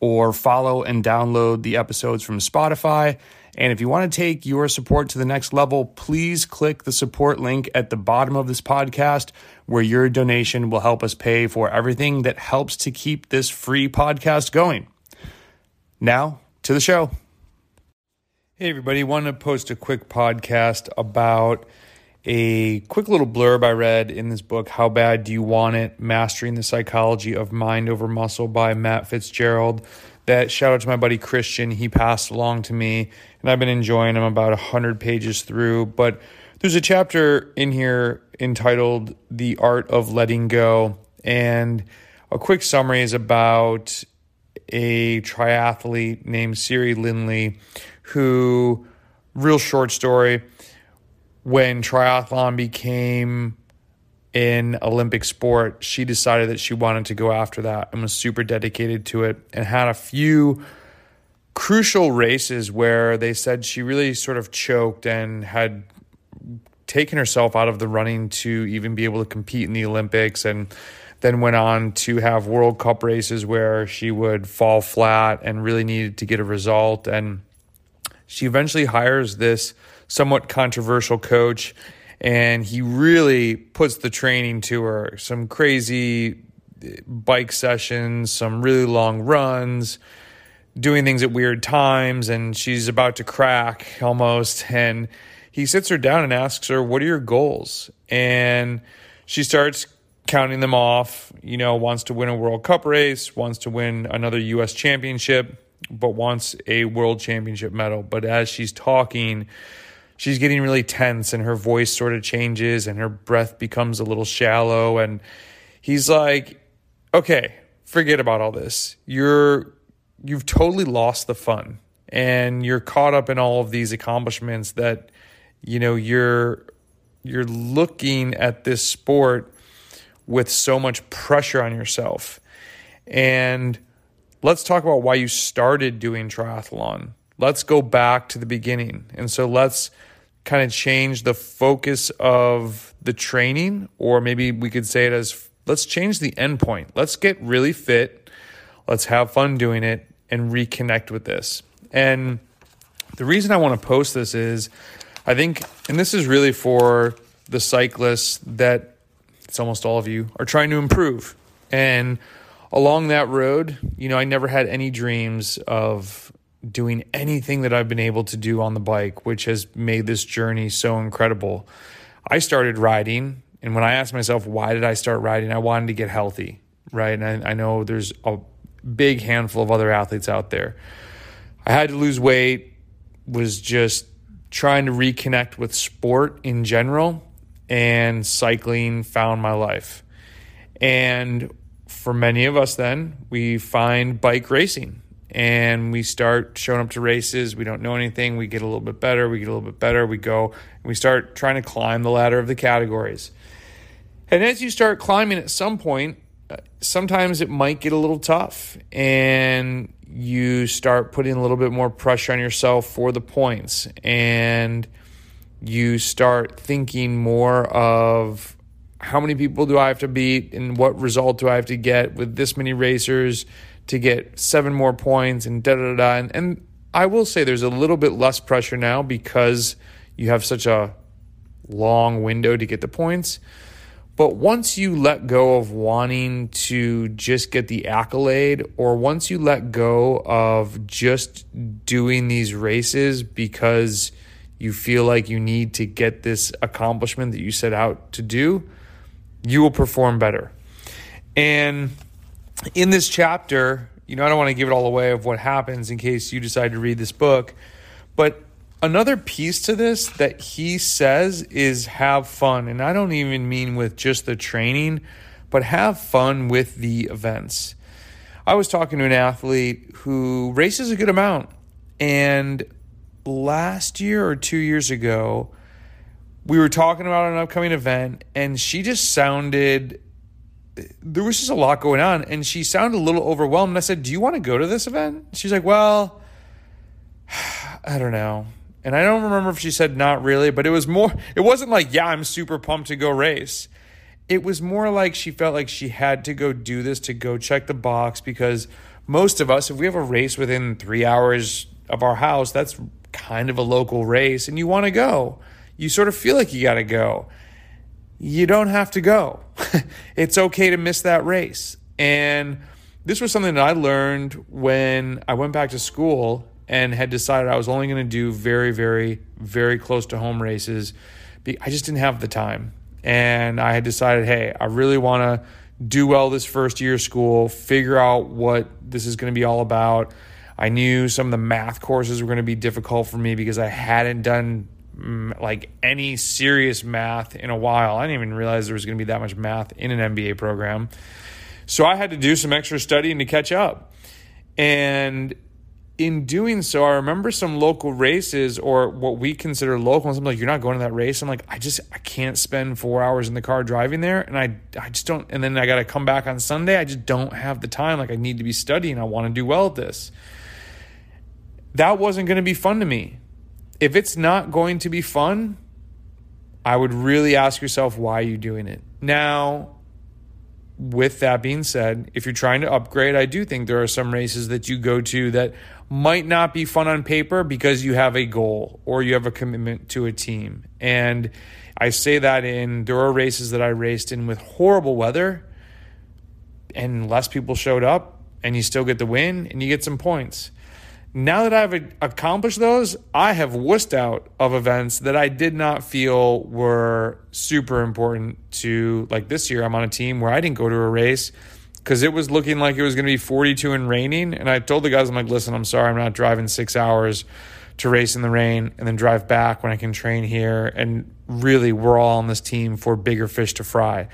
or follow and download the episodes from Spotify. And if you want to take your support to the next level, please click the support link at the bottom of this podcast, where your donation will help us pay for everything that helps to keep this free podcast going. Now to the show. Hey, everybody. Want to post a quick podcast about a quick little blurb I read in this book, How Bad Do You Want It? Mastering the Psychology of Mind Over Muscle by Matt Fitzgerald that shout out to my buddy Christian. He passed along to me, and I've been enjoying him about 100 pages through. But there's a chapter in here entitled The Art of Letting Go. And a quick summary is about a triathlete named Siri Lindley, who, real short story, when triathlon became an Olympic sport, she decided that she wanted to go after that and was super dedicated to it and had a few crucial races where they said she really sort of choked and had taken herself out of the running to even be able to compete in the Olympics and then went on to have World Cup races where she would fall flat and really needed to get a result. And she eventually hires this somewhat controversial coach and he really puts the training to her. Some crazy eh, bike sessions, some really long runs, doing things at weird times, and she's about to crack almost. And he sits her down and asks her, What are your goals? And she starts counting them off. You know, wants to win a World Cup race, wants to win another US championship, but wants a world championship medal. But as she's talking, she's getting really tense and her voice sort of changes and her breath becomes a little shallow and he's like okay forget about all this. You're you've totally lost the fun and you're caught up in all of these accomplishments that you know you're you're looking at this sport with so much pressure on yourself. And let's talk about why you started doing triathlon let's go back to the beginning and so let's kind of change the focus of the training, or maybe we could say it as let's change the endpoint. Let's get really fit. Let's have fun doing it and reconnect with this. And the reason I want to post this is I think, and this is really for the cyclists that it's almost all of you are trying to improve. And along that road, you know, I never had any dreams of doing anything that I've been able to do on the bike, which has made this journey so incredible. I started riding, and when I asked myself, why did I start riding? I wanted to get healthy, right? And I, I know there's a big handful of other athletes out there. I had to lose weight, was just trying to reconnect with sport in general, and cycling found my life. And for many of us, then we find bike racing and we start showing up to races. We don't know anything. We get a little bit better. We get a little bit better. We go and we start trying to climb the ladder of the categories. And as you start climbing at some point, uh, sometimes it might get a little tough and you start putting a little bit more pressure on yourself for the points and you start thinking more of how many people do I have to beat and what result do I have to get with this many racers to get seven more points and da da da. And, and I will say there's a little bit less pressure now because you have such a long window to get the points. But once you let go of wanting to just get the accolade, or once you let go of just doing these races because you feel like you need to get this accomplishment that you set out to do, you will perform better. And in this chapter, you know, I don't want to give it all away of what happens in case you decide to read this book, but another piece to this that he says is have fun. And I don't even mean with just the training, but have fun with the events. I was talking to an athlete who races a good amount. And last year or two years ago, we were talking about an upcoming event, and she just sounded there was just a lot going on, and she sounded a little overwhelmed. And I said, Do you want to go to this event? She's like, Well, I don't know. And I don't remember if she said not really, but it was more, it wasn't like, Yeah, I'm super pumped to go race. It was more like she felt like she had to go do this to go check the box because most of us, if we have a race within three hours of our house, that's kind of a local race, and you want to go. You sort of feel like you got to go. You don't have to go. it's okay to miss that race. And this was something that I learned when I went back to school and had decided I was only going to do very, very, very close to home races. I just didn't have the time. And I had decided, hey, I really want to do well this first year of school, figure out what this is going to be all about. I knew some of the math courses were going to be difficult for me because I hadn't done like any serious math in a while. I didn't even realize there was going to be that much math in an MBA program. So I had to do some extra studying to catch up. And in doing so, I remember some local races or what we consider local. And something like, you're not going to that race. I'm like, I just, I can't spend four hours in the car driving there. And I, I just don't, and then I got to come back on Sunday. I just don't have the time. Like I need to be studying. I want to do well at this. That wasn't going to be fun to me. If it's not going to be fun, I would really ask yourself, why you're you doing it? Now, with that being said, if you're trying to upgrade, I do think there are some races that you go to that might not be fun on paper because you have a goal or you have a commitment to a team. And I say that in there are races that I raced in with horrible weather and less people showed up and you still get the win and you get some points. Now that I've accomplished those, I have wussed out of events that I did not feel were super important to like this year I'm on a team where I didn't go to a race because it was looking like it was going to be 42 and raining. And I told the guys, I'm like, listen, I'm sorry, I'm not driving six hours to race in the rain and then drive back when I can train here. And really, we're all on this team for bigger fish to fry.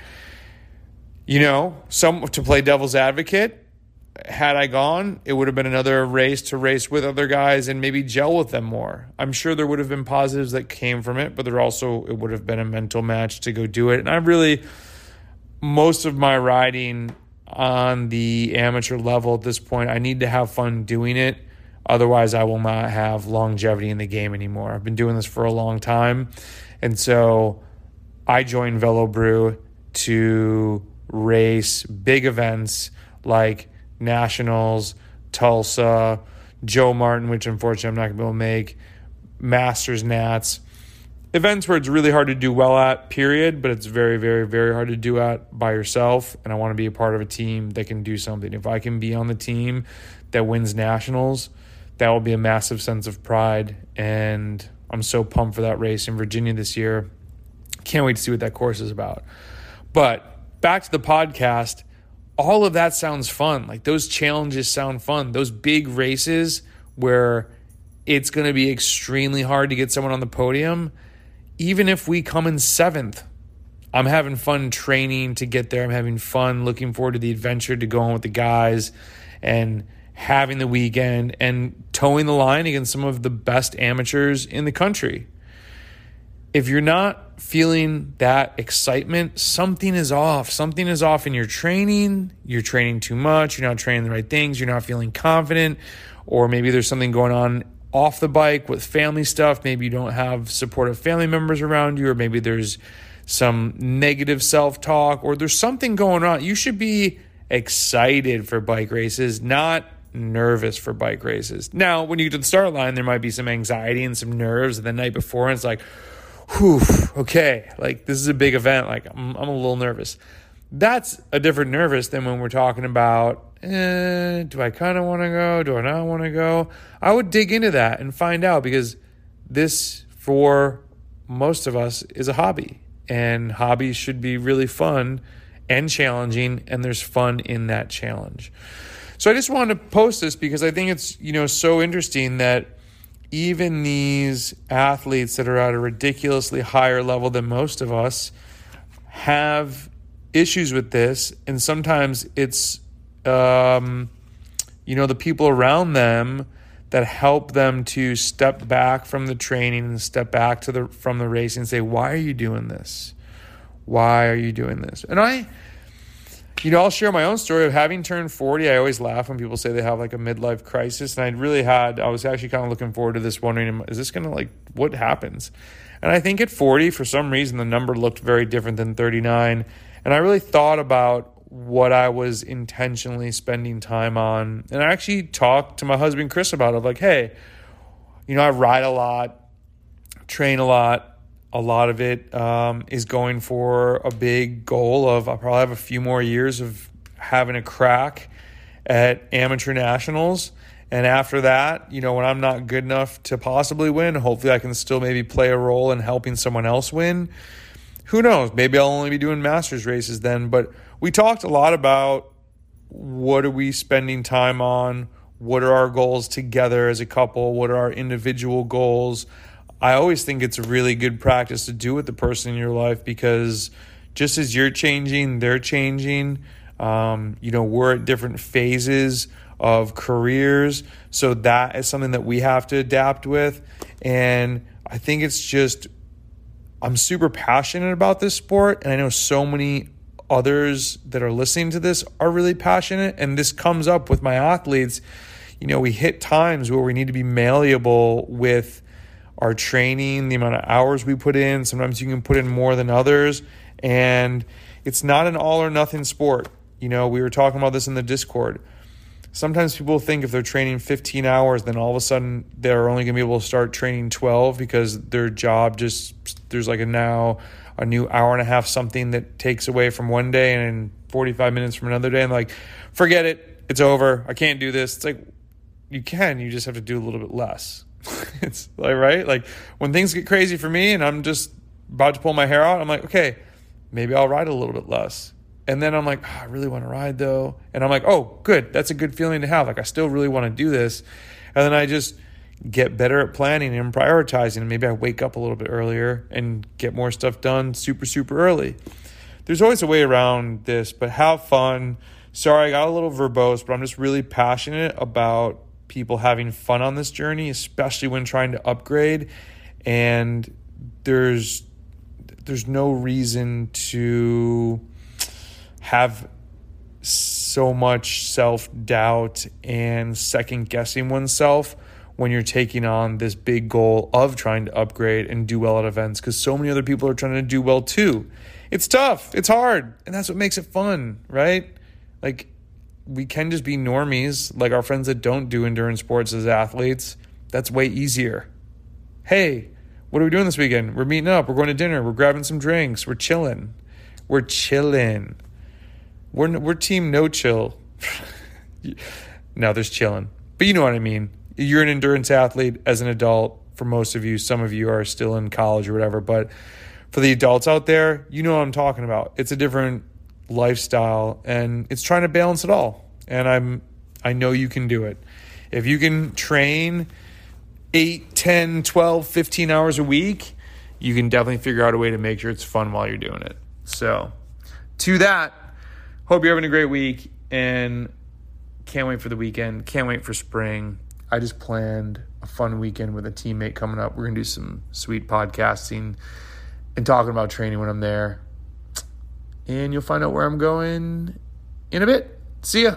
You know, some to play devil's advocate. Had I gone, it would have been another race to race with other guys and maybe gel with them more. I'm sure there would have been positives that came from it, but there also it would have been a mental match to go do it. And I really most of my riding on the amateur level at this point. I need to have fun doing it. Otherwise, I will not have longevity in the game anymore. I've been doing this for a long time. And so I joined Velobrew to race big events like Nationals, Tulsa, Joe Martin, which unfortunately I'm not going to be able to make, Masters Nats events where it's really hard to do well at, period, but it's very, very, very hard to do at by yourself. And I want to be a part of a team that can do something. If I can be on the team that wins nationals, that will be a massive sense of pride. And I'm so pumped for that race in Virginia this year. Can't wait to see what that course is about. But back to the podcast, all of that sounds fun. Like those challenges sound fun. Those big races where it's going to be extremely hard to get someone on the podium even if we come in seventh, I'm having fun training to get there. I'm having fun looking forward to the adventure to go on with the guys and having the weekend and toeing the line against some of the best amateurs in the country. If you're not feeling that excitement, something is off. Something is off in your training. You're training too much. You're not training the right things. You're not feeling confident. Or maybe there's something going on off the bike with family stuff. Maybe you don't have supportive family members around you, or maybe there's some negative self talk, or there's something going on. You should be excited for bike races, not nervous for bike races. Now, when you get to the start line, there might be some anxiety and some nerves. The night before, and it's like, whew, okay, like this is a big event. Like I'm, I'm a little nervous. That's a different nervous than when we're talking about eh, do I kind of want to go? Do I not want to go? I would dig into that and find out because this, for most of us, is a hobby. and hobbies should be really fun and challenging, and there's fun in that challenge. So I just wanted to post this because I think it's you know so interesting that even these athletes that are at a ridiculously higher level than most of us have issues with this, and sometimes it's um, you know the people around them that help them to step back from the training and step back to the from the racing and say, "Why are you doing this? Why are you doing this?" And I you know, I'll share my own story of having turned 40. I always laugh when people say they have like a midlife crisis. And I really had, I was actually kind of looking forward to this, wondering, is this going to like, what happens? And I think at 40, for some reason, the number looked very different than 39. And I really thought about what I was intentionally spending time on. And I actually talked to my husband, Chris, about it. Like, hey, you know, I ride a lot, train a lot a lot of it um, is going for a big goal of I'll probably have a few more years of having a crack at amateur nationals. And after that, you know, when I'm not good enough to possibly win, hopefully I can still maybe play a role in helping someone else win. Who knows? Maybe I'll only be doing masters races then. But we talked a lot about what are we spending time on? What are our goals together as a couple? What are our individual goals? I always think it's a really good practice to do with the person in your life because just as you're changing, they're changing. Um, you know, we're at different phases of careers. So that is something that we have to adapt with. And I think it's just, I'm super passionate about this sport. And I know so many others that are listening to this are really passionate. And this comes up with my athletes. You know, we hit times where we need to be malleable with our training, the amount of hours we put in. Sometimes you can put in more than others. And it's not an all or nothing sport. You know, we were talking about this in the Discord. Sometimes people think if they're training 15 hours, then all of a sudden they're only going to be able to start training 12 because their job just, there's like a now a new hour and a half something that takes away from one day and 45 minutes from another day. And like, forget it. It's over. I can't do this. It's like, you can, you just have to do a little bit less. it's like right? Like when things get crazy for me and i'm just about to pull my hair out i'm like okay maybe i'll ride a little bit less. And then i'm like oh, i really want to ride though. And i'm like oh good. That's a good feeling to have. Like i still really want to do this. And then i just get better at planning and prioritizing and maybe i wake up a little bit earlier and get more stuff done super super early. There's always a way around this but have fun. Sorry i got a little verbose but i'm just really passionate about people having fun on this journey, especially when trying to upgrade. And there's there's no reason to have so much self doubt and second guessing oneself when you're taking on this big goal of trying to upgrade and do well at events because so many other people are trying to do well too. It's tough, it's hard, and that's what makes it fun, right? Like we can just be normies, like our friends that don't do endurance sports as athletes. That's way easier. Hey, what are we doing this weekend? We're meeting up. We're going to dinner. We're grabbing some drinks. We're chilling. We're chilling. We're we're team no chill. no, there's chilling, but you know what I mean. You're an endurance athlete as an adult. For most of you, some of you are still in college or whatever, but for the adults out there, you know what I'm talking about. It's a different lifestyle and it's trying to balance it all. And I'm I know you can do it. If you can train 8, 10, 12, 15 hours a week, you can definitely figure out a way to make sure it's fun while you're doing it. So, to that, hope you're having a great week and can't wait for the weekend. Can't wait for spring. I just planned a fun weekend with a teammate coming up. We're going to do some sweet podcasting and talking about training when I'm there and you'll find out where I'm going in a bit. See ya.